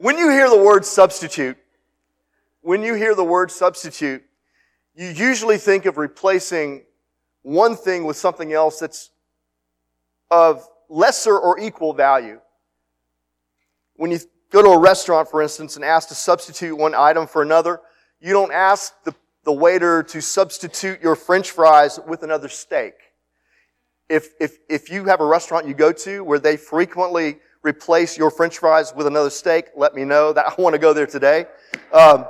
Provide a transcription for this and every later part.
When you hear the word substitute, when you hear the word substitute, you usually think of replacing one thing with something else that's of lesser or equal value. When you go to a restaurant, for instance, and ask to substitute one item for another, you don't ask the, the waiter to substitute your french fries with another steak. If, if, if you have a restaurant you go to where they frequently replace your french fries with another steak, let me know that I want to go there today. Um,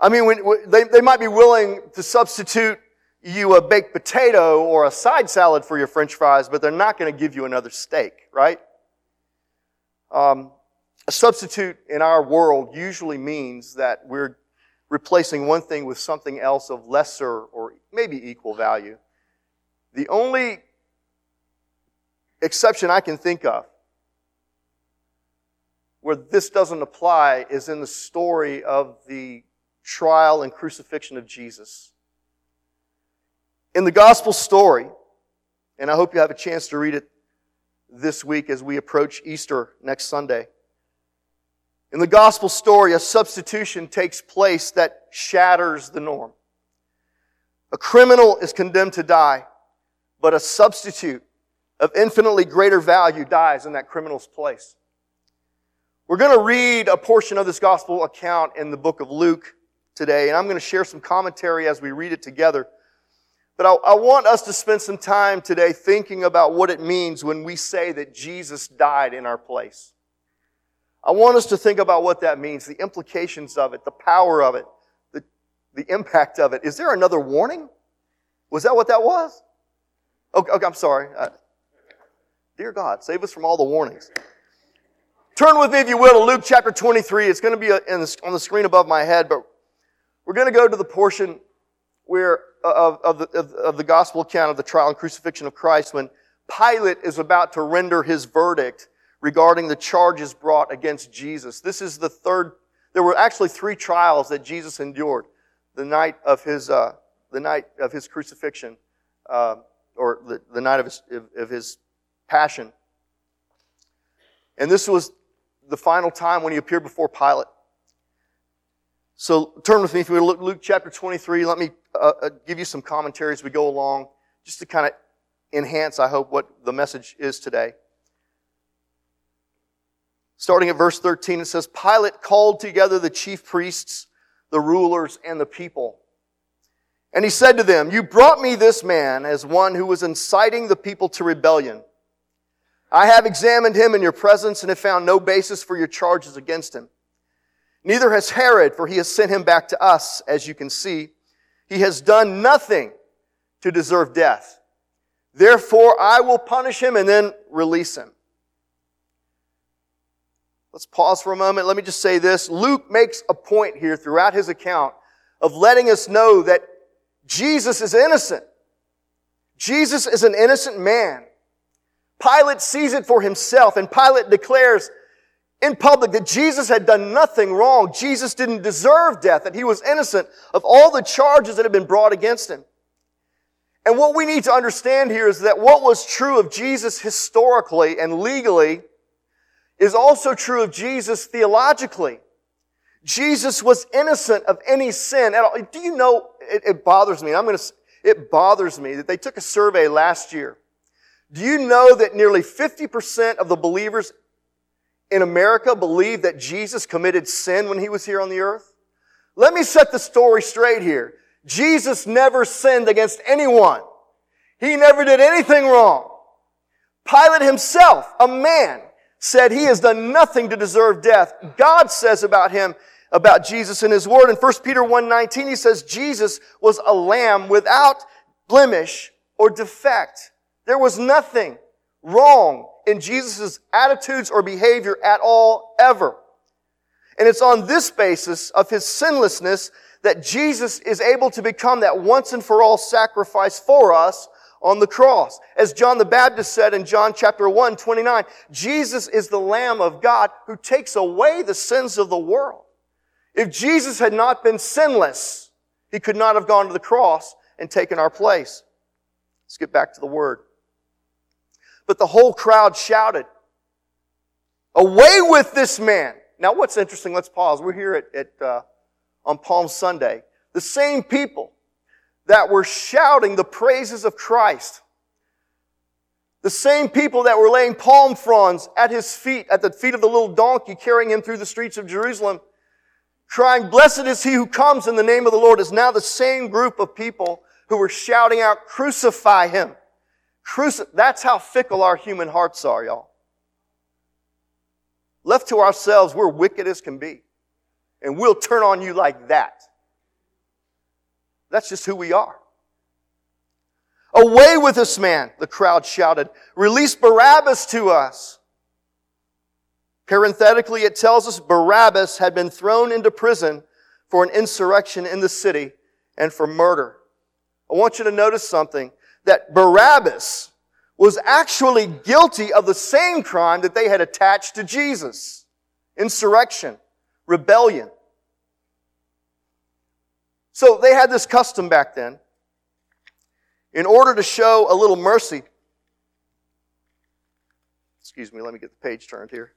I mean, when, they, they might be willing to substitute you a baked potato or a side salad for your french fries, but they're not going to give you another steak, right? Um, a substitute in our world usually means that we're replacing one thing with something else of lesser or maybe equal value. The only exception I can think of where this doesn't apply is in the story of the trial and crucifixion of Jesus. In the gospel story, and I hope you have a chance to read it this week as we approach Easter next Sunday. In the gospel story, a substitution takes place that shatters the norm. A criminal is condemned to die, but a substitute of infinitely greater value dies in that criminal's place. We're going to read a portion of this gospel account in the book of Luke today, and I'm going to share some commentary as we read it together. But I, I, want us to spend some time today thinking about what it means when we say that Jesus died in our place. I want us to think about what that means, the implications of it, the power of it, the, the impact of it. Is there another warning? Was that what that was? Okay, okay I'm sorry. Uh, dear God, save us from all the warnings. Turn with me, if you will, to Luke chapter 23. It's going to be uh, on the screen above my head, but we're going to go to the portion where of, of, the, of the gospel account of the trial and crucifixion of Christ when Pilate is about to render his verdict regarding the charges brought against Jesus. This is the third, there were actually three trials that Jesus endured the night of his, uh, the night of his crucifixion, uh, or the, the night of his, of his passion. And this was the final time when he appeared before Pilate. So turn with me if we look Luke chapter 23. Let me uh, uh, give you some commentary as we go along, just to kind of enhance, I hope, what the message is today. Starting at verse 13, it says, Pilate called together the chief priests, the rulers, and the people. And he said to them, You brought me this man as one who was inciting the people to rebellion. I have examined him in your presence and have found no basis for your charges against him. Neither has Herod, for he has sent him back to us, as you can see. He has done nothing to deserve death. Therefore, I will punish him and then release him. Let's pause for a moment. Let me just say this. Luke makes a point here throughout his account of letting us know that Jesus is innocent. Jesus is an innocent man. Pilate sees it for himself and Pilate declares, in public that Jesus had done nothing wrong. Jesus didn't deserve death, that he was innocent of all the charges that had been brought against him. And what we need to understand here is that what was true of Jesus historically and legally is also true of Jesus theologically. Jesus was innocent of any sin at all. Do you know, it, it bothers me. I'm going to, it bothers me that they took a survey last year. Do you know that nearly 50% of the believers in America believe that Jesus committed sin when he was here on the earth? Let me set the story straight here. Jesus never sinned against anyone. He never did anything wrong. Pilate himself, a man, said he has done nothing to deserve death. God says about him, about Jesus in his word. In 1 Peter 1.19, he says Jesus was a lamb without blemish or defect. There was nothing wrong in Jesus' attitudes or behavior at all, ever. And it's on this basis of his sinlessness that Jesus is able to become that once and for all sacrifice for us on the cross. As John the Baptist said in John chapter 1, 29, Jesus is the Lamb of God who takes away the sins of the world. If Jesus had not been sinless, he could not have gone to the cross and taken our place. Let's get back to the word. But the whole crowd shouted, Away with this man! Now, what's interesting, let's pause. We're here at, at uh, on Palm Sunday. The same people that were shouting the praises of Christ, the same people that were laying palm fronds at his feet, at the feet of the little donkey, carrying him through the streets of Jerusalem, crying, Blessed is he who comes in the name of the Lord, is now the same group of people who were shouting out, Crucify him. Cruci- That's how fickle our human hearts are, y'all. Left to ourselves, we're wicked as can be. And we'll turn on you like that. That's just who we are. Away with this man, the crowd shouted. Release Barabbas to us. Parenthetically, it tells us Barabbas had been thrown into prison for an insurrection in the city and for murder. I want you to notice something that Barabbas was actually guilty of the same crime that they had attached to Jesus. Insurrection, rebellion. So they had this custom back then. In order to show a little mercy, excuse me, let me get the page turned here.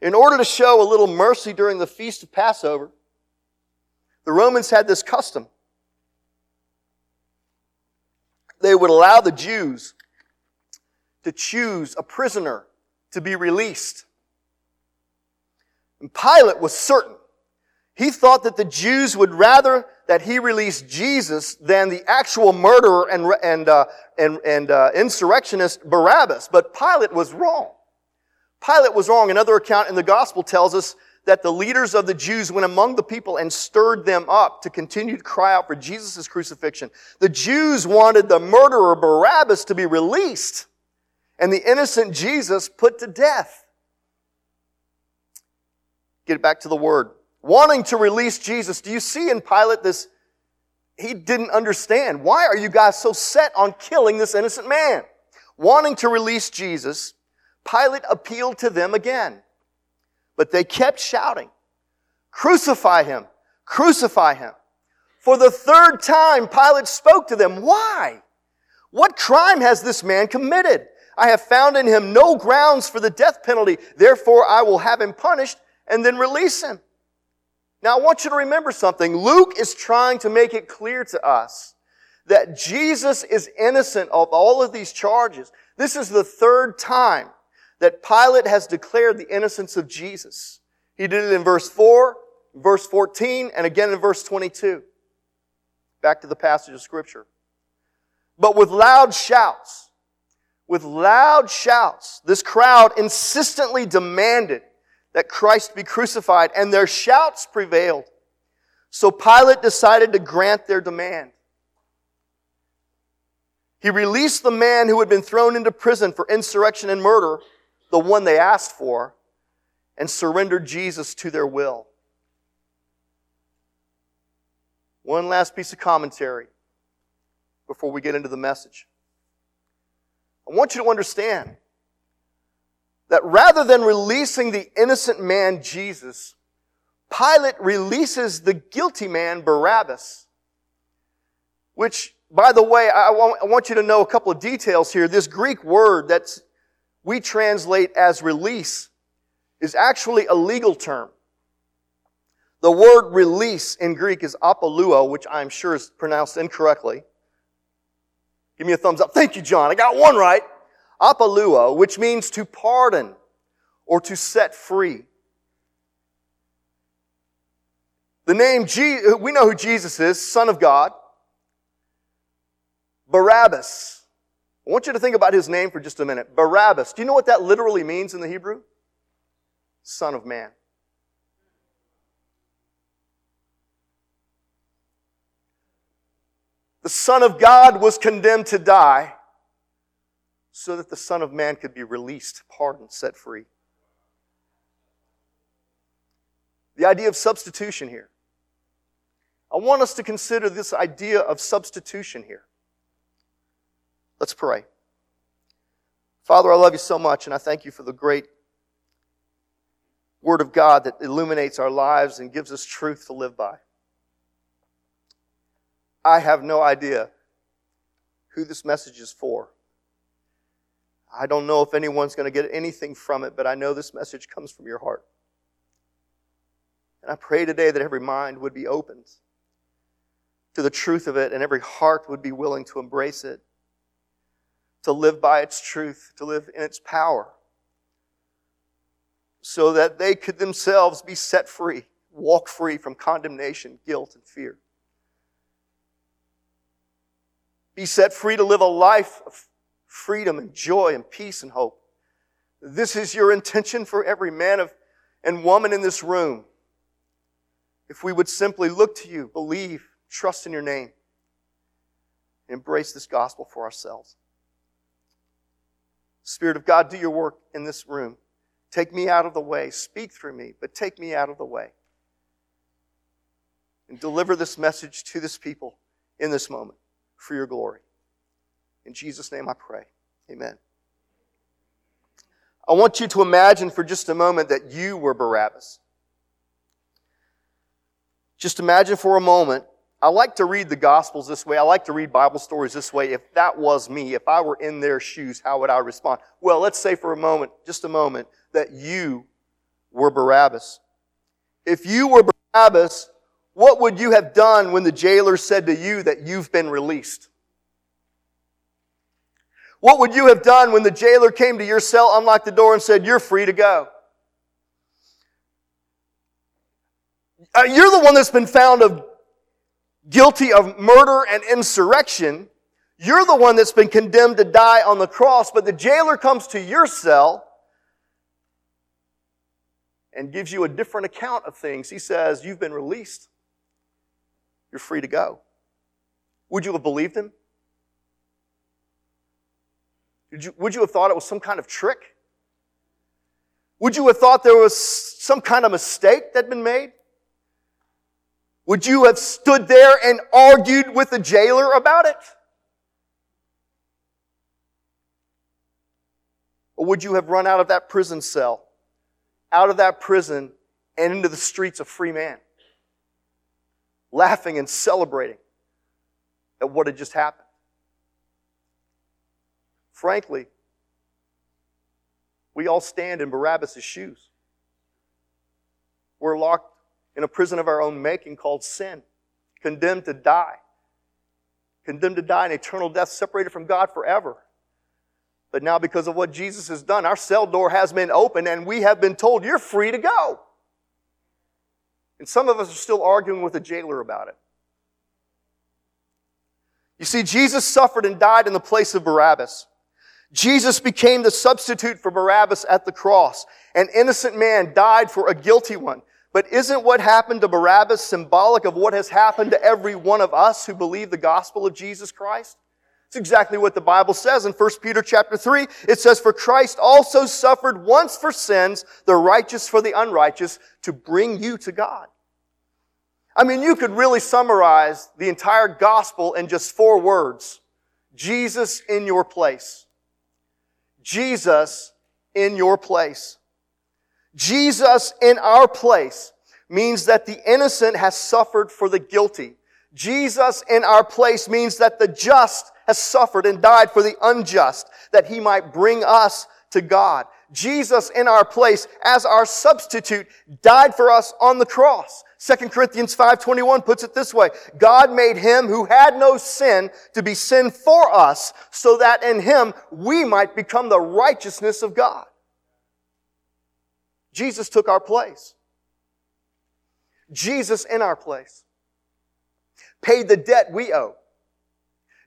In order to show a little mercy during the feast of Passover, the Romans had this custom. They would allow the Jews to choose a prisoner to be released. And Pilate was certain. He thought that the Jews would rather that he release Jesus than the actual murderer and, and, uh, and, and uh, insurrectionist Barabbas. But Pilate was wrong. Pilate was wrong. Another account in the gospel tells us that the leaders of the Jews went among the people and stirred them up to continue to cry out for Jesus' crucifixion. The Jews wanted the murderer Barabbas to be released and the innocent Jesus put to death. Get back to the word. Wanting to release Jesus. Do you see in Pilate this? He didn't understand. Why are you guys so set on killing this innocent man? Wanting to release Jesus, Pilate appealed to them again. But they kept shouting, Crucify him! Crucify him! For the third time, Pilate spoke to them. Why? What crime has this man committed? I have found in him no grounds for the death penalty. Therefore, I will have him punished and then release him. Now, I want you to remember something. Luke is trying to make it clear to us that Jesus is innocent of all of these charges. This is the third time that Pilate has declared the innocence of Jesus. He did it in verse 4, verse 14, and again in verse 22. Back to the passage of scripture. But with loud shouts, with loud shouts, this crowd insistently demanded that Christ be crucified, and their shouts prevailed. So Pilate decided to grant their demand. He released the man who had been thrown into prison for insurrection and murder the one they asked for, and surrendered Jesus to their will. One last piece of commentary before we get into the message. I want you to understand that rather than releasing the innocent man Jesus, Pilate releases the guilty man Barabbas. Which, by the way, I want you to know a couple of details here. This Greek word that's we translate as release is actually a legal term. The word release in Greek is apoluo, which I'm sure is pronounced incorrectly. Give me a thumbs up. Thank you, John. I got one right. Apoluo, which means to pardon or to set free. The name, we know who Jesus is, Son of God. Barabbas, I want you to think about his name for just a minute. Barabbas. Do you know what that literally means in the Hebrew? Son of man. The Son of God was condemned to die so that the Son of Man could be released, pardoned, set free. The idea of substitution here. I want us to consider this idea of substitution here. Let's pray. Father, I love you so much, and I thank you for the great Word of God that illuminates our lives and gives us truth to live by. I have no idea who this message is for. I don't know if anyone's going to get anything from it, but I know this message comes from your heart. And I pray today that every mind would be opened to the truth of it and every heart would be willing to embrace it, to live by its truth, to live in its power, so that they could themselves be set free, walk free from condemnation, guilt, and fear. Be set free to live a life of freedom and joy and peace and hope. This is your intention for every man of, and woman in this room. If we would simply look to you, believe, trust in your name, embrace this gospel for ourselves. Spirit of God, do your work in this room. Take me out of the way. Speak through me, but take me out of the way. And deliver this message to this people in this moment for your glory. In Jesus' name I pray. Amen. I want you to imagine for just a moment that you were Barabbas. Just imagine for a moment. I like to read the Gospels this way. I like to read Bible stories this way. If that was me, if I were in their shoes, how would I respond? Well, let's say for a moment, just a moment, that you were Barabbas. If you were Barabbas, what would you have done when the jailer said to you that you've been released? What would you have done when the jailer came to your cell, unlocked the door, and said, You're free to go? Uh, you're the one that's been found of guilty of murder and insurrection. You're the one that's been condemned to die on the cross, but the jailer comes to your cell and gives you a different account of things. He says, You've been released. You're free to go. Would you have believed him? You, would you have thought it was some kind of trick? Would you have thought there was some kind of mistake that had been made? Would you have stood there and argued with the jailer about it? Or would you have run out of that prison cell, out of that prison, and into the streets a free man, laughing and celebrating at what had just happened? Frankly, we all stand in Barabbas' shoes. We're locked in a prison of our own making called sin, condemned to die, condemned to die in eternal death, separated from God forever. But now, because of what Jesus has done, our cell door has been opened and we have been told, You're free to go. And some of us are still arguing with the jailer about it. You see, Jesus suffered and died in the place of Barabbas. Jesus became the substitute for Barabbas at the cross. An innocent man died for a guilty one. But isn't what happened to Barabbas symbolic of what has happened to every one of us who believe the gospel of Jesus Christ? It's exactly what the Bible says in 1 Peter chapter 3. It says, For Christ also suffered once for sins, the righteous for the unrighteous, to bring you to God. I mean, you could really summarize the entire gospel in just four words. Jesus in your place. Jesus in your place. Jesus in our place means that the innocent has suffered for the guilty. Jesus in our place means that the just has suffered and died for the unjust, that he might bring us to God. Jesus in our place as our substitute died for us on the cross. 2 Corinthians 5.21 puts it this way. God made him who had no sin to be sin for us so that in him we might become the righteousness of God. Jesus took our place. Jesus in our place paid the debt we owe.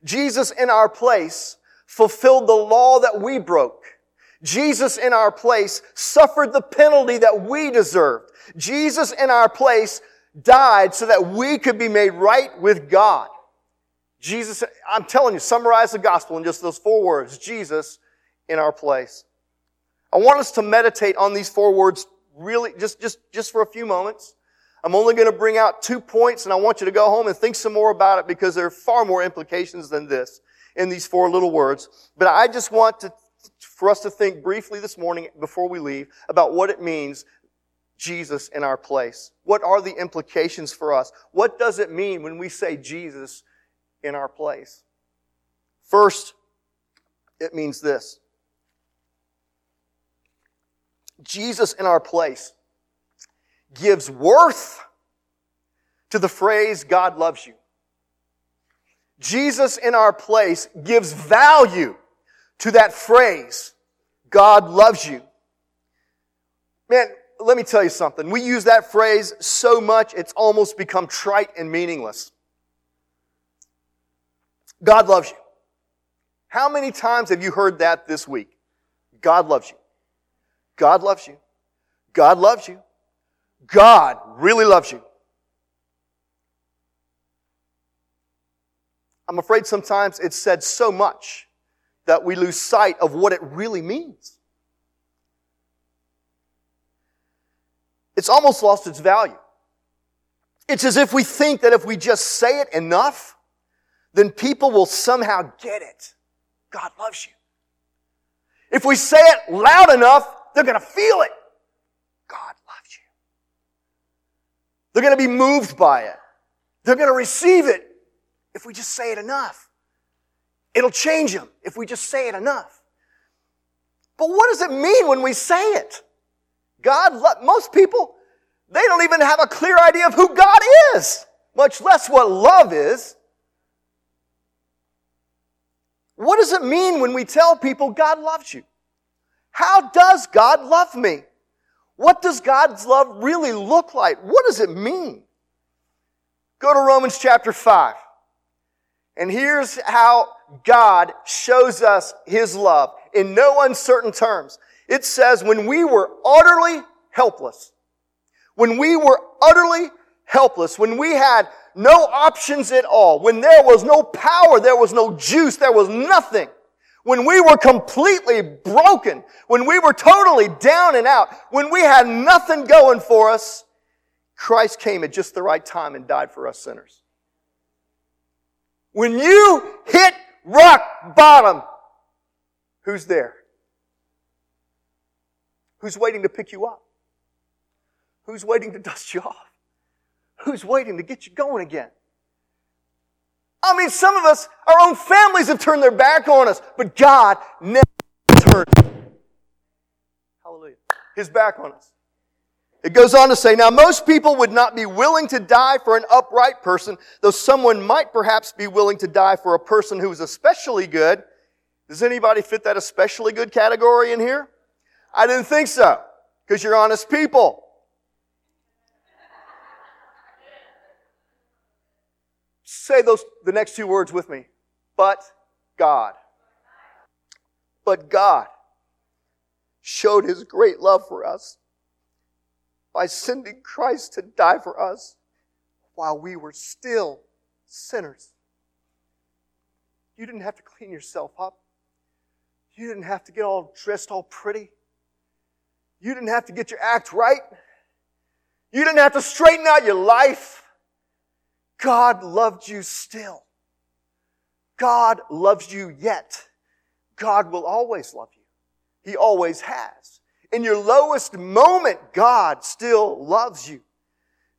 Jesus in our place fulfilled the law that we broke. Jesus in our place suffered the penalty that we deserved. Jesus in our place died so that we could be made right with God. Jesus, I'm telling you, summarize the gospel in just those four words. Jesus in our place. I want us to meditate on these four words really just, just, just for a few moments. I'm only going to bring out two points and I want you to go home and think some more about it because there are far more implications than this in these four little words. But I just want to for us to think briefly this morning before we leave about what it means Jesus in our place. What are the implications for us? What does it mean when we say Jesus in our place? First, it means this. Jesus in our place gives worth to the phrase, God loves you. Jesus in our place gives value to that phrase, God loves you. Man, let me tell you something. We use that phrase so much, it's almost become trite and meaningless. God loves you. How many times have you heard that this week? God loves you. God loves you. God loves you. God really loves you. I'm afraid sometimes it's said so much that we lose sight of what it really means. It's almost lost its value. It's as if we think that if we just say it enough, then people will somehow get it. God loves you. If we say it loud enough, they're going to feel it. God loves you. They're going to be moved by it. They're going to receive it if we just say it enough. It'll change them if we just say it enough. But what does it mean when we say it? God, most people, they don't even have a clear idea of who God is, much less what love is. What does it mean when we tell people God loves you? How does God love me? What does God's love really look like? What does it mean? Go to Romans chapter 5. And here's how God shows us His love in no uncertain terms. It says, when we were utterly helpless, when we were utterly helpless, when we had no options at all, when there was no power, there was no juice, there was nothing, when we were completely broken, when we were totally down and out, when we had nothing going for us, Christ came at just the right time and died for us sinners. When you hit rock bottom, who's there? Who's waiting to pick you up? Who's waiting to dust you off? Who's waiting to get you going again? I mean, some of us, our own families have turned their back on us, but God never turned. Hallelujah. His back on us. It goes on to say, now most people would not be willing to die for an upright person, though someone might perhaps be willing to die for a person who is especially good. Does anybody fit that especially good category in here? I didn't think so, because you're honest people. Say those, the next two words with me. But God. But God showed his great love for us by sending Christ to die for us while we were still sinners. You didn't have to clean yourself up. You didn't have to get all dressed all pretty. You didn't have to get your act right. You didn't have to straighten out your life. God loved you still. God loves you yet. God will always love you. He always has. In your lowest moment, God still loves you.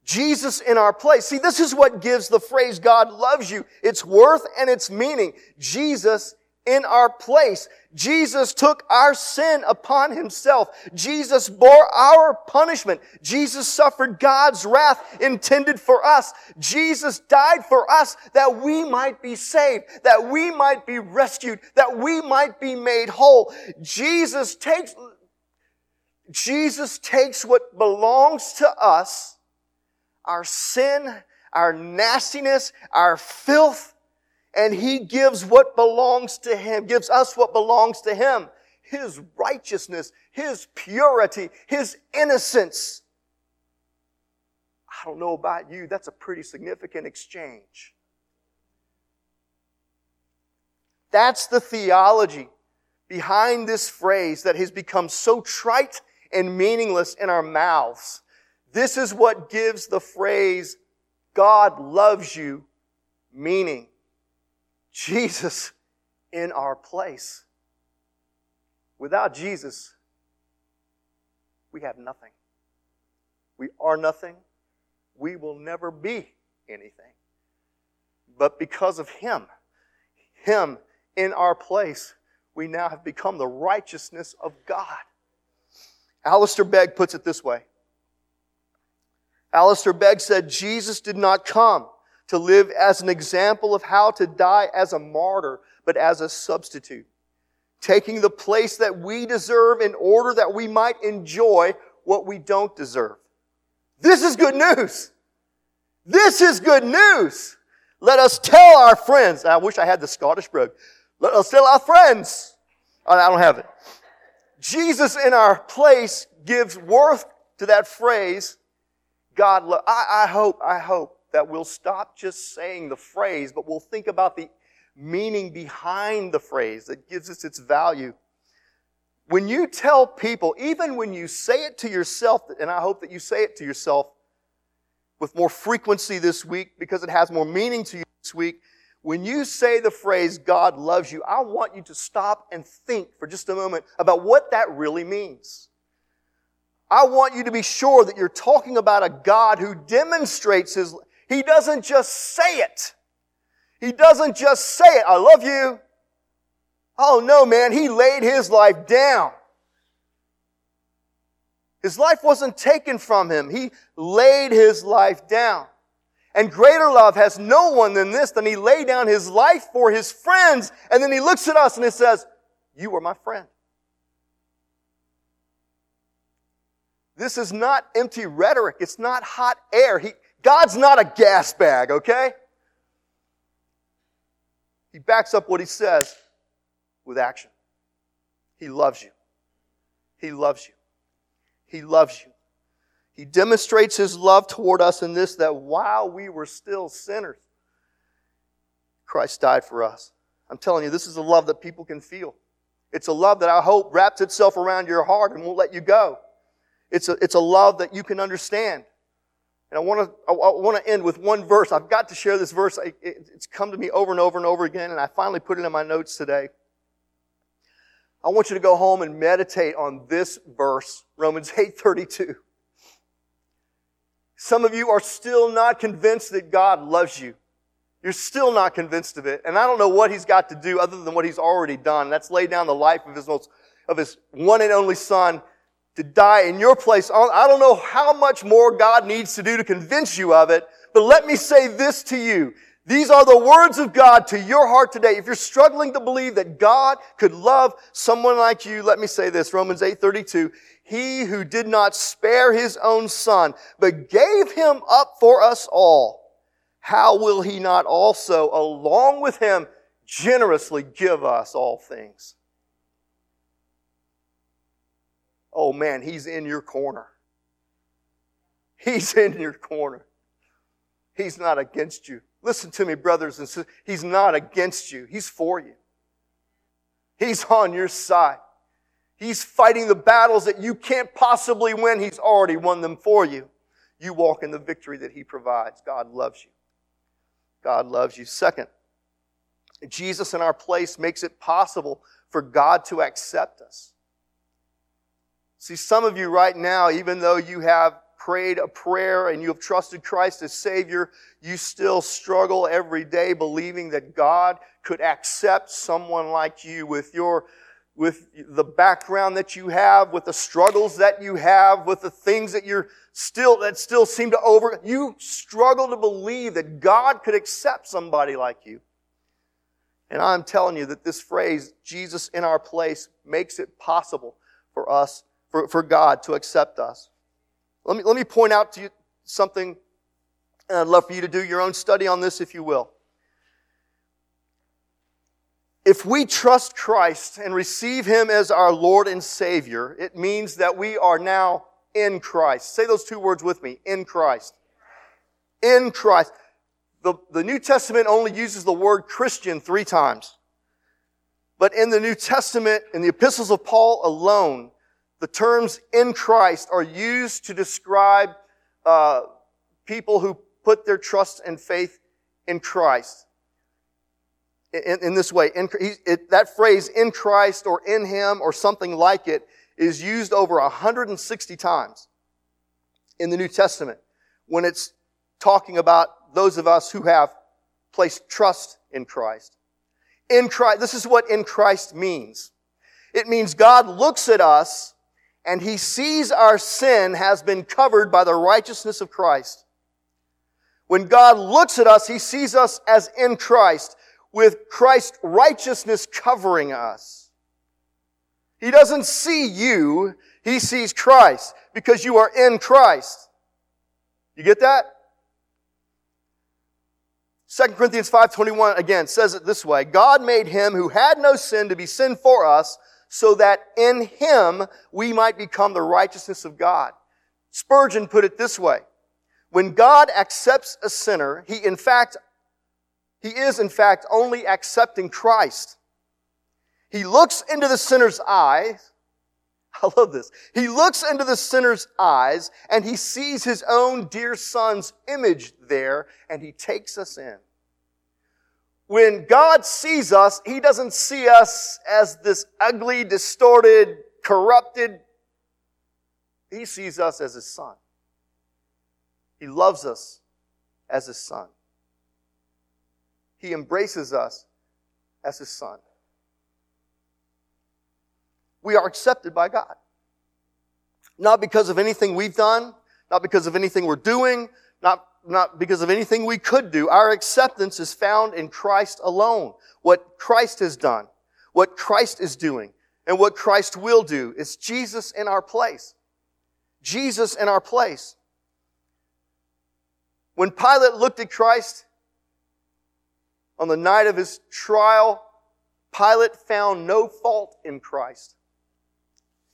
Jesus in our place. See, this is what gives the phrase God loves you its worth and its meaning. Jesus in our place. Jesus took our sin upon himself. Jesus bore our punishment. Jesus suffered God's wrath intended for us. Jesus died for us that we might be saved, that we might be rescued, that we might be made whole. Jesus takes, Jesus takes what belongs to us, our sin, our nastiness, our filth, and he gives what belongs to him, gives us what belongs to him. His righteousness, his purity, his innocence. I don't know about you, that's a pretty significant exchange. That's the theology behind this phrase that has become so trite and meaningless in our mouths. This is what gives the phrase, God loves you, meaning. Jesus in our place. Without Jesus, we have nothing. We are nothing. We will never be anything. But because of Him, Him in our place, we now have become the righteousness of God. Alistair Begg puts it this way Alistair Begg said, Jesus did not come to live as an example of how to die as a martyr, but as a substitute, taking the place that we deserve in order that we might enjoy what we don't deserve. This is good news. This is good news. Let us tell our friends. I wish I had the Scottish brogue. Let us tell our friends. Oh, I don't have it. Jesus in our place gives worth to that phrase, God love. I, I hope, I hope that we'll stop just saying the phrase, but we'll think about the meaning behind the phrase that gives us its value. When you tell people, even when you say it to yourself, and I hope that you say it to yourself with more frequency this week because it has more meaning to you this week, when you say the phrase, God loves you, I want you to stop and think for just a moment about what that really means. I want you to be sure that you're talking about a God who demonstrates His, He doesn't just say it. He doesn't just say it, I love you. Oh no, man, He laid His life down. His life wasn't taken from Him. He laid His life down. And greater love has no one than this, than he laid down his life for his friends. And then he looks at us and he says, you are my friend. This is not empty rhetoric. It's not hot air. He, God's not a gas bag, okay? He backs up what he says with action. He loves you. He loves you. He loves you. He demonstrates his love toward us in this that while we were still sinners, Christ died for us. I'm telling you, this is a love that people can feel. It's a love that I hope wraps itself around your heart and won't let you go. It's a, it's a love that you can understand. And I want to, I want to end with one verse. I've got to share this verse. It's come to me over and over and over again, and I finally put it in my notes today. I want you to go home and meditate on this verse, Romans 8:32. Some of you are still not convinced that God loves you. You're still not convinced of it. And I don't know what he's got to do other than what he's already done. That's laid down the life of his most, of his one and only son to die in your place. I don't know how much more God needs to do to convince you of it, but let me say this to you. These are the words of God to your heart today. If you're struggling to believe that God could love someone like you, let me say this, Romans 8:32. He who did not spare his own son, but gave him up for us all, how will he not also, along with him, generously give us all things? Oh man, he's in your corner. He's in your corner. He's not against you. Listen to me, brothers and sisters. He's not against you. He's for you. He's on your side. He's fighting the battles that you can't possibly win. He's already won them for you. You walk in the victory that He provides. God loves you. God loves you. Second, Jesus in our place makes it possible for God to accept us. See, some of you right now, even though you have prayed a prayer and you have trusted Christ as Savior, you still struggle every day believing that God could accept someone like you with your with the background that you have, with the struggles that you have, with the things that you're still, that still seem to over, you struggle to believe that God could accept somebody like you. And I'm telling you that this phrase, Jesus in our place, makes it possible for us, for, for God to accept us. Let me, let me point out to you something, and I'd love for you to do your own study on this if you will. If we trust Christ and receive Him as our Lord and Savior, it means that we are now in Christ. Say those two words with me. In Christ. In Christ. The, the New Testament only uses the word Christian three times. But in the New Testament, in the epistles of Paul alone, the terms in Christ are used to describe uh, people who put their trust and faith in Christ in, in this way. In, it, that phrase, in Christ or in Him or something like it, is used over 160 times in the New Testament when it's talking about those of us who have placed trust in Christ. In Christ, this is what in Christ means. It means God looks at us and he sees our sin has been covered by the righteousness of Christ. When God looks at us, he sees us as in Christ, with Christ's righteousness covering us. He doesn't see you, he sees Christ because you are in Christ. You get that? 2 Corinthians 5:21 again says it this way, God made him who had no sin to be sin for us so that in him we might become the righteousness of God. Spurgeon put it this way, when God accepts a sinner, he in fact he is in fact only accepting Christ. He looks into the sinner's eyes. I love this. He looks into the sinner's eyes and he sees his own dear son's image there and he takes us in. When God sees us, He doesn't see us as this ugly, distorted, corrupted. He sees us as His Son. He loves us as His Son. He embraces us as His Son. We are accepted by God. Not because of anything we've done, not because of anything we're doing, not not because of anything we could do. Our acceptance is found in Christ alone. What Christ has done, what Christ is doing, and what Christ will do. It's Jesus in our place. Jesus in our place. When Pilate looked at Christ on the night of his trial, Pilate found no fault in Christ.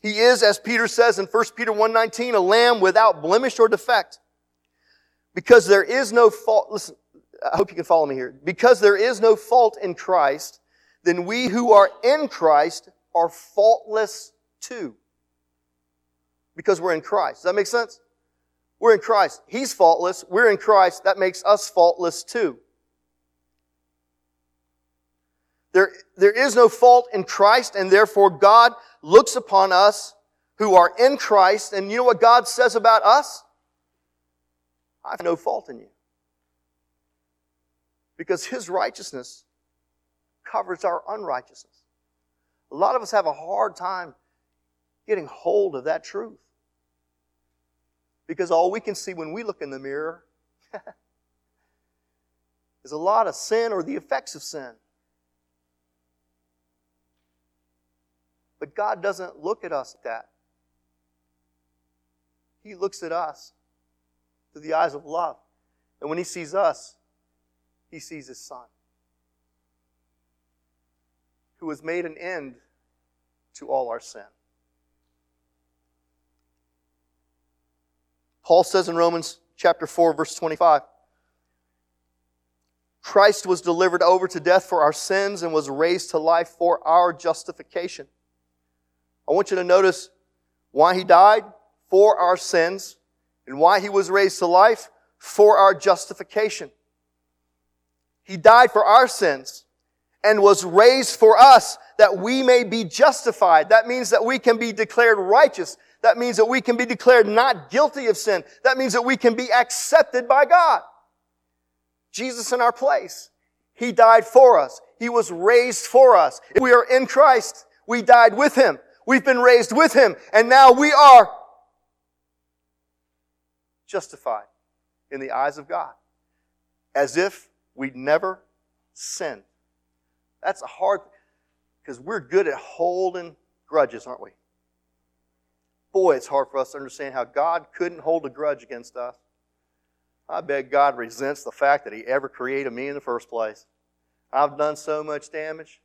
He is, as Peter says in 1 Peter 1.19, a lamb without blemish or defect. Because there is no fault, listen, I hope you can follow me here. Because there is no fault in Christ, then we who are in Christ are faultless too. Because we're in Christ. Does that make sense? We're in Christ. He's faultless. We're in Christ. That makes us faultless too. There, there is no fault in Christ, and therefore God looks upon us who are in Christ. And you know what God says about us? I have no fault in you. Because his righteousness covers our unrighteousness. A lot of us have a hard time getting hold of that truth. Because all we can see when we look in the mirror is a lot of sin or the effects of sin. But God doesn't look at us at that. He looks at us through the eyes of love. And when he sees us, he sees his son, who has made an end to all our sin. Paul says in Romans chapter 4, verse 25, Christ was delivered over to death for our sins and was raised to life for our justification. I want you to notice why he died for our sins and why he was raised to life for our justification. He died for our sins and was raised for us that we may be justified. That means that we can be declared righteous. That means that we can be declared not guilty of sin. That means that we can be accepted by God. Jesus in our place. He died for us. He was raised for us. If we are in Christ, we died with Him. We've been raised with Him. And now we are justified in the eyes of God, as if we'd never sinned. That's a hard, because we're good at holding grudges, aren't we? Boy, it's hard for us to understand how God couldn't hold a grudge against us. I bet God resents the fact that He ever created me in the first place. I've done so much damage.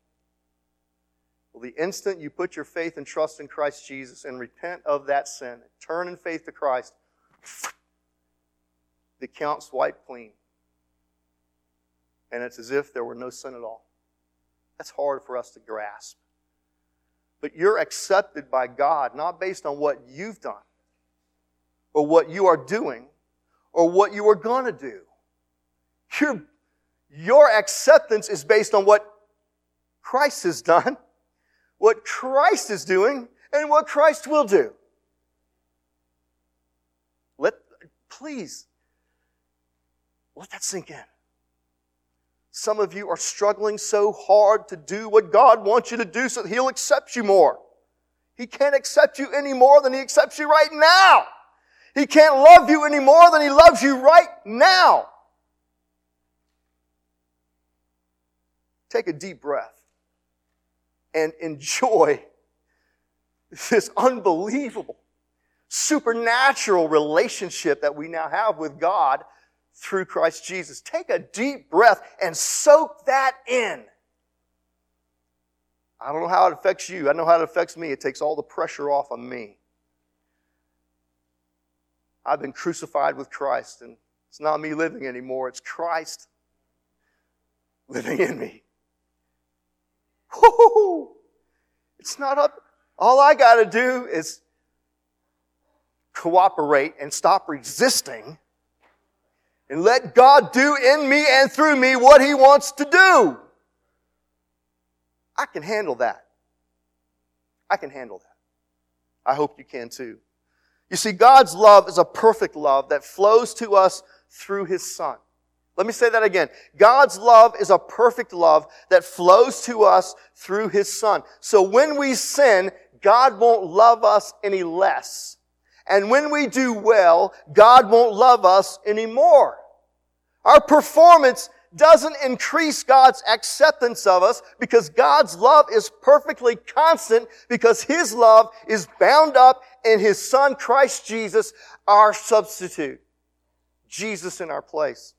Well, the instant you put your faith and trust in Christ Jesus and repent of that sin, turn in faith to Christ, the account's wiped clean. And it's as if there were no sin at all. That's hard for us to grasp. But you're accepted by God not based on what you've done or what you are doing or what you are going to do. Your, your acceptance is based on what Christ has done, what Christ is doing, and what Christ will do. Let, please, let that sink in. Some of you are struggling so hard to do what God wants you to do so that He'll accept you more. He can't accept you any more than he accepts you right now. He can't love you any more than he loves you right now. Take a deep breath and enjoy this unbelievable, supernatural relationship that we now have with God through Christ Jesus. Take a deep breath and soak that in. I don't know how it affects you. I know how it affects me. It takes all the pressure off of me. I've been crucified with Christ, and it's not me living anymore. It's Christ living in me. Woo-hoo! It's not up. All I got to do is cooperate and stop resisting and let God do in me and through me what He wants to do. I can handle that. I can handle that. I hope you can too. You see, God's love is a perfect love that flows to us through His Son. Let me say that again. God's love is a perfect love that flows to us through His Son. So when we sin, God won't love us any less. And when we do well, God won't love us anymore. Our performance doesn't increase God's acceptance of us because God's love is perfectly constant because His love is bound up in His Son Christ Jesus, our substitute. Jesus in our place.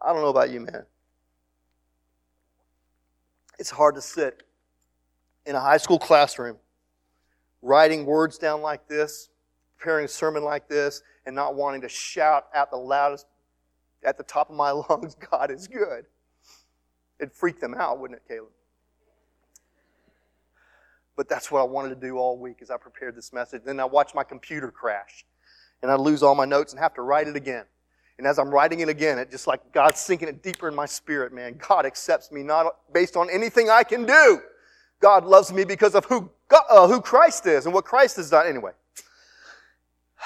I don't know about you, man. It's hard to sit in a high school classroom writing words down like this, preparing a sermon like this, and not wanting to shout at the loudest, at the top of my lungs, God is good. It'd freak them out, wouldn't it, Caleb? But that's what I wanted to do all week as I prepared this message. Then I watched my computer crash, and I lose all my notes and have to write it again. And as I'm writing it again, it just like God's sinking it deeper in my spirit, man. God accepts me not based on anything I can do. God loves me because of who, God, uh, who Christ is and what Christ has done. Anyway,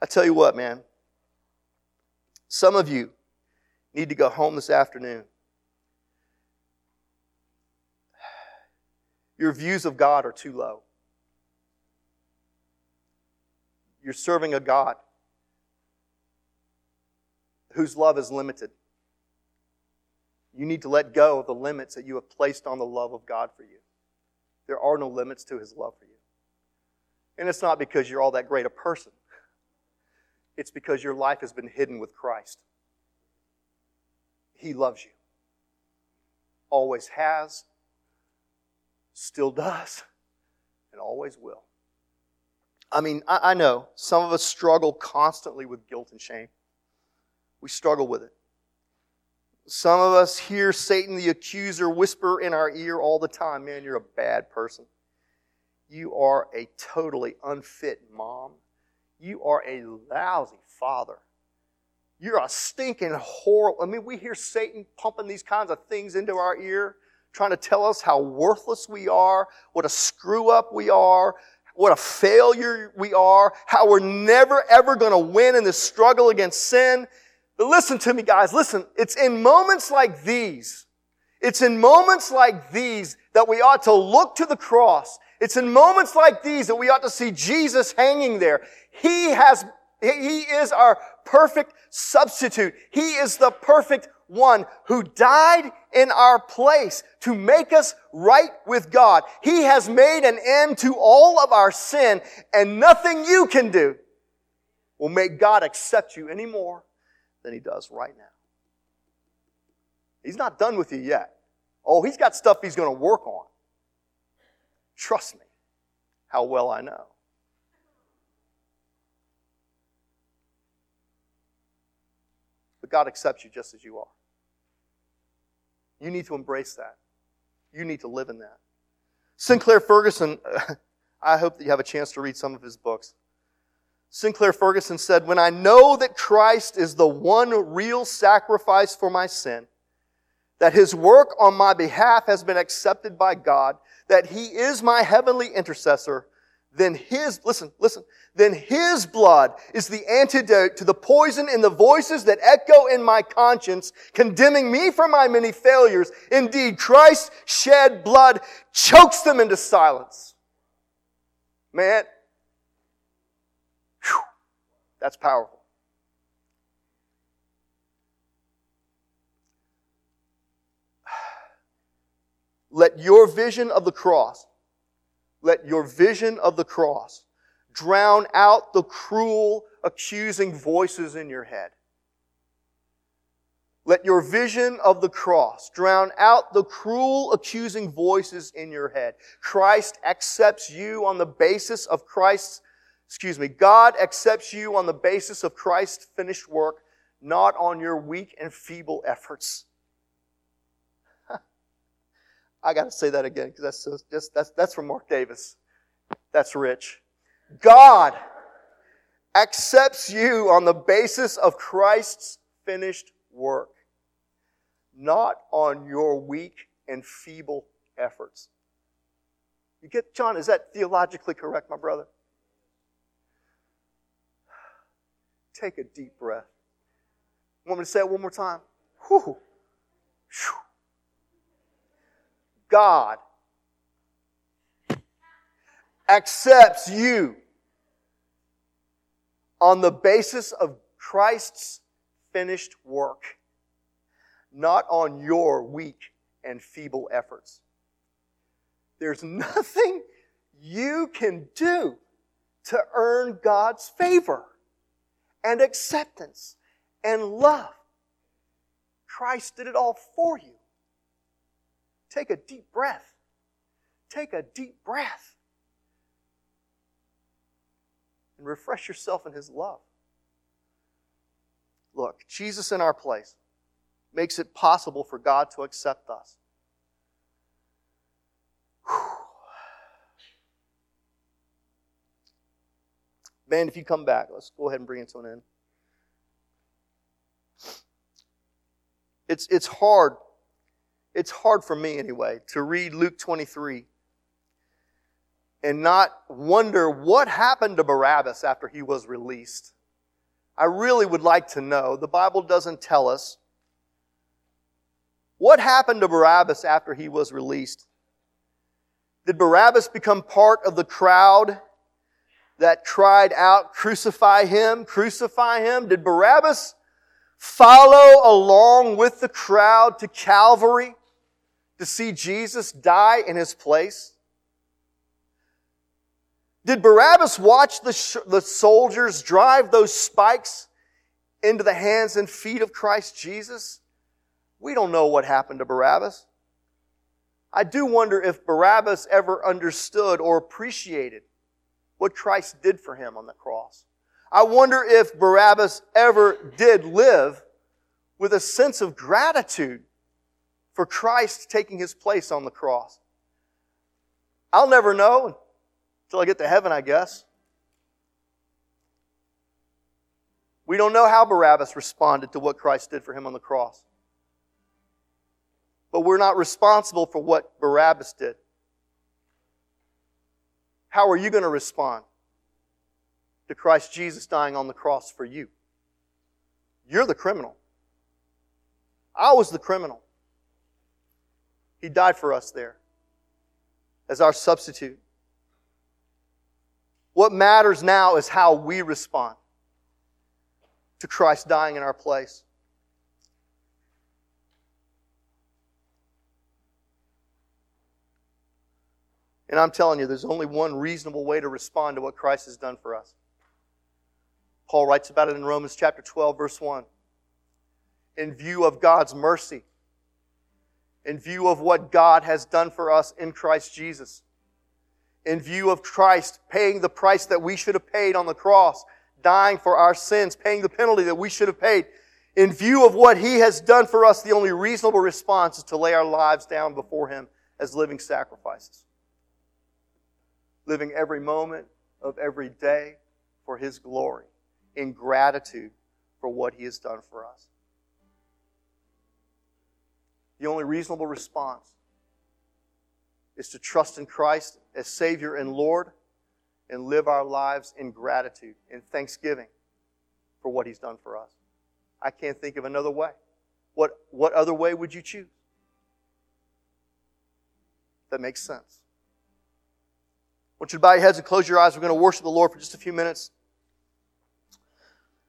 I tell you what, man. Some of you need to go home this afternoon. Your views of God are too low. You're serving a God whose love is limited. You need to let go of the limits that you have placed on the love of God for you. There are no limits to his love for you. And it's not because you're all that great a person, it's because your life has been hidden with Christ. He loves you, always has, still does, and always will. I mean, I, I know some of us struggle constantly with guilt and shame. We struggle with it. Some of us hear Satan the accuser whisper in our ear all the time man, you're a bad person. You are a totally unfit mom. You are a lousy father. You're a stinking horrible. I mean, we hear Satan pumping these kinds of things into our ear, trying to tell us how worthless we are, what a screw up we are, what a failure we are, how we're never ever going to win in this struggle against sin. But listen to me, guys. Listen. It's in moments like these, it's in moments like these that we ought to look to the cross. It's in moments like these that we ought to see Jesus hanging there. He has, He is our perfect substitute. He is the perfect one who died in our place to make us right with God. He has made an end to all of our sin and nothing you can do will make God accept you any more than he does right now. He's not done with you yet. Oh, he's got stuff he's going to work on. Trust me, how well I know. But God accepts you just as you are. You need to embrace that. You need to live in that. Sinclair Ferguson, I hope that you have a chance to read some of his books. Sinclair Ferguson said, When I know that Christ is the one real sacrifice for my sin, that his work on my behalf has been accepted by God, that he is my heavenly intercessor, then his, listen, listen, then his blood is the antidote to the poison in the voices that echo in my conscience, condemning me for my many failures. Indeed, Christ's shed blood chokes them into silence. Man, whew, that's powerful. Let your vision of the cross let your vision of the cross drown out the cruel, accusing voices in your head. Let your vision of the cross drown out the cruel, accusing voices in your head. Christ accepts you on the basis of Christ's, excuse me, God accepts you on the basis of Christ's finished work, not on your weak and feeble efforts. I got to say that again because that's just that's that's from Mark Davis. That's rich. God accepts you on the basis of Christ's finished work, not on your weak and feeble efforts. You get, John, is that theologically correct, my brother? Take a deep breath. Want me to say it one more time? Whew. Whew. God accepts you on the basis of Christ's finished work, not on your weak and feeble efforts. There's nothing you can do to earn God's favor and acceptance and love. Christ did it all for you. Take a deep breath. Take a deep breath. And refresh yourself in His love. Look, Jesus in our place makes it possible for God to accept us. Man, if you come back, let's go ahead and bring it to an end. It's, it's hard it's hard for me anyway to read Luke 23 and not wonder what happened to Barabbas after he was released. I really would like to know. The Bible doesn't tell us. What happened to Barabbas after he was released? Did Barabbas become part of the crowd that cried out, Crucify him, crucify him? Did Barabbas follow along with the crowd to Calvary? To see Jesus die in his place? Did Barabbas watch the, sh- the soldiers drive those spikes into the hands and feet of Christ Jesus? We don't know what happened to Barabbas. I do wonder if Barabbas ever understood or appreciated what Christ did for him on the cross. I wonder if Barabbas ever did live with a sense of gratitude for Christ taking his place on the cross? I'll never know until I get to heaven, I guess. We don't know how Barabbas responded to what Christ did for him on the cross. But we're not responsible for what Barabbas did. How are you going to respond to Christ Jesus dying on the cross for you? You're the criminal. I was the criminal. He died for us there as our substitute. What matters now is how we respond to Christ dying in our place. And I'm telling you, there's only one reasonable way to respond to what Christ has done for us. Paul writes about it in Romans chapter 12, verse 1. In view of God's mercy, in view of what God has done for us in Christ Jesus, in view of Christ paying the price that we should have paid on the cross, dying for our sins, paying the penalty that we should have paid, in view of what He has done for us, the only reasonable response is to lay our lives down before Him as living sacrifices. Living every moment of every day for His glory, in gratitude for what He has done for us. The only reasonable response is to trust in Christ as Savior and Lord and live our lives in gratitude and thanksgiving for what He's done for us. I can't think of another way. What, what other way would you choose? That makes sense. I want you to bow your heads and close your eyes. We're going to worship the Lord for just a few minutes.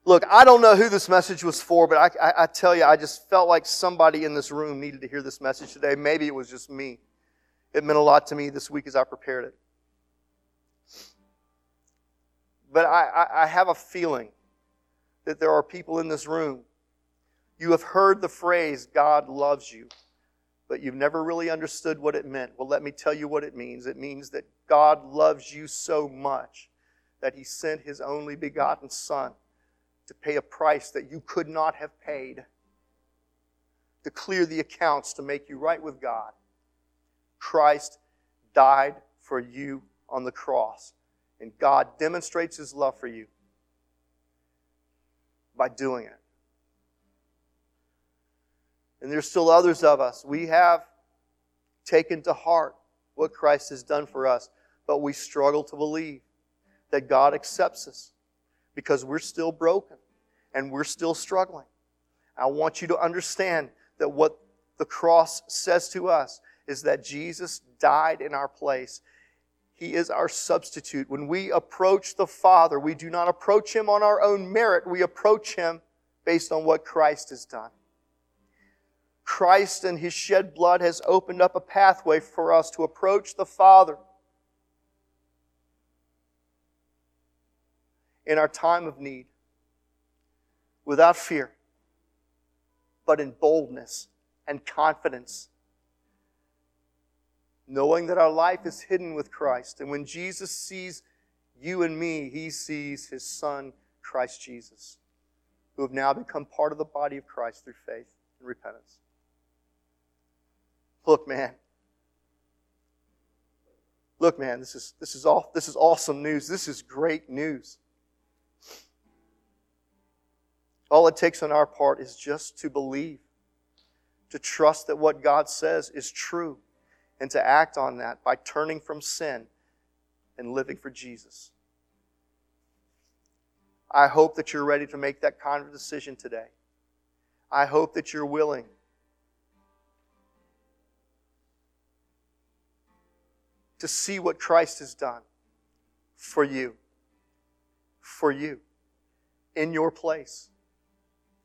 Look, I don't know who this message was for, but I, I, I, tell you, I just felt like somebody in this room needed to hear this message today. Maybe it was just me. It meant a lot to me this week as I prepared it. But I, I have a feeling that there are people in this room. You have heard the phrase, God loves you, but you've never really understood what it meant. Well, let me tell you what it means. It means that God loves you so much that He sent His only begotten Son to pay a price that you could not have paid, to clear the accounts, to make you right with God. Christ died for you on the cross, and God demonstrates His love for you by doing it. And there's still others of us. We have taken to heart what Christ has done for us, but we struggle to believe that God accepts us because we're still broken and we're still struggling. I want you to understand that what the cross says to us is that Jesus died in our place. He is our substitute. When we approach the Father, we do not approach Him on our own merit. We approach Him based on what Christ has done. Christ and His shed blood has opened up a pathway for us to approach the Father in our time of need without fear, but in boldness and confidence, knowing that our life is hidden with Christ. And when Jesus sees you and me, he sees his Son, Christ Jesus, who have now become part of the body of Christ through faith and repentance. Look, man. Look, man, this is, this is, all, this is awesome news. This is great news. All it takes on our part is just to believe, to trust that what God says is true, and to act on that by turning from sin and living for Jesus. I hope that you're ready to make that kind of decision today. I hope that you're willing to see what Christ has done for you, for you, in your place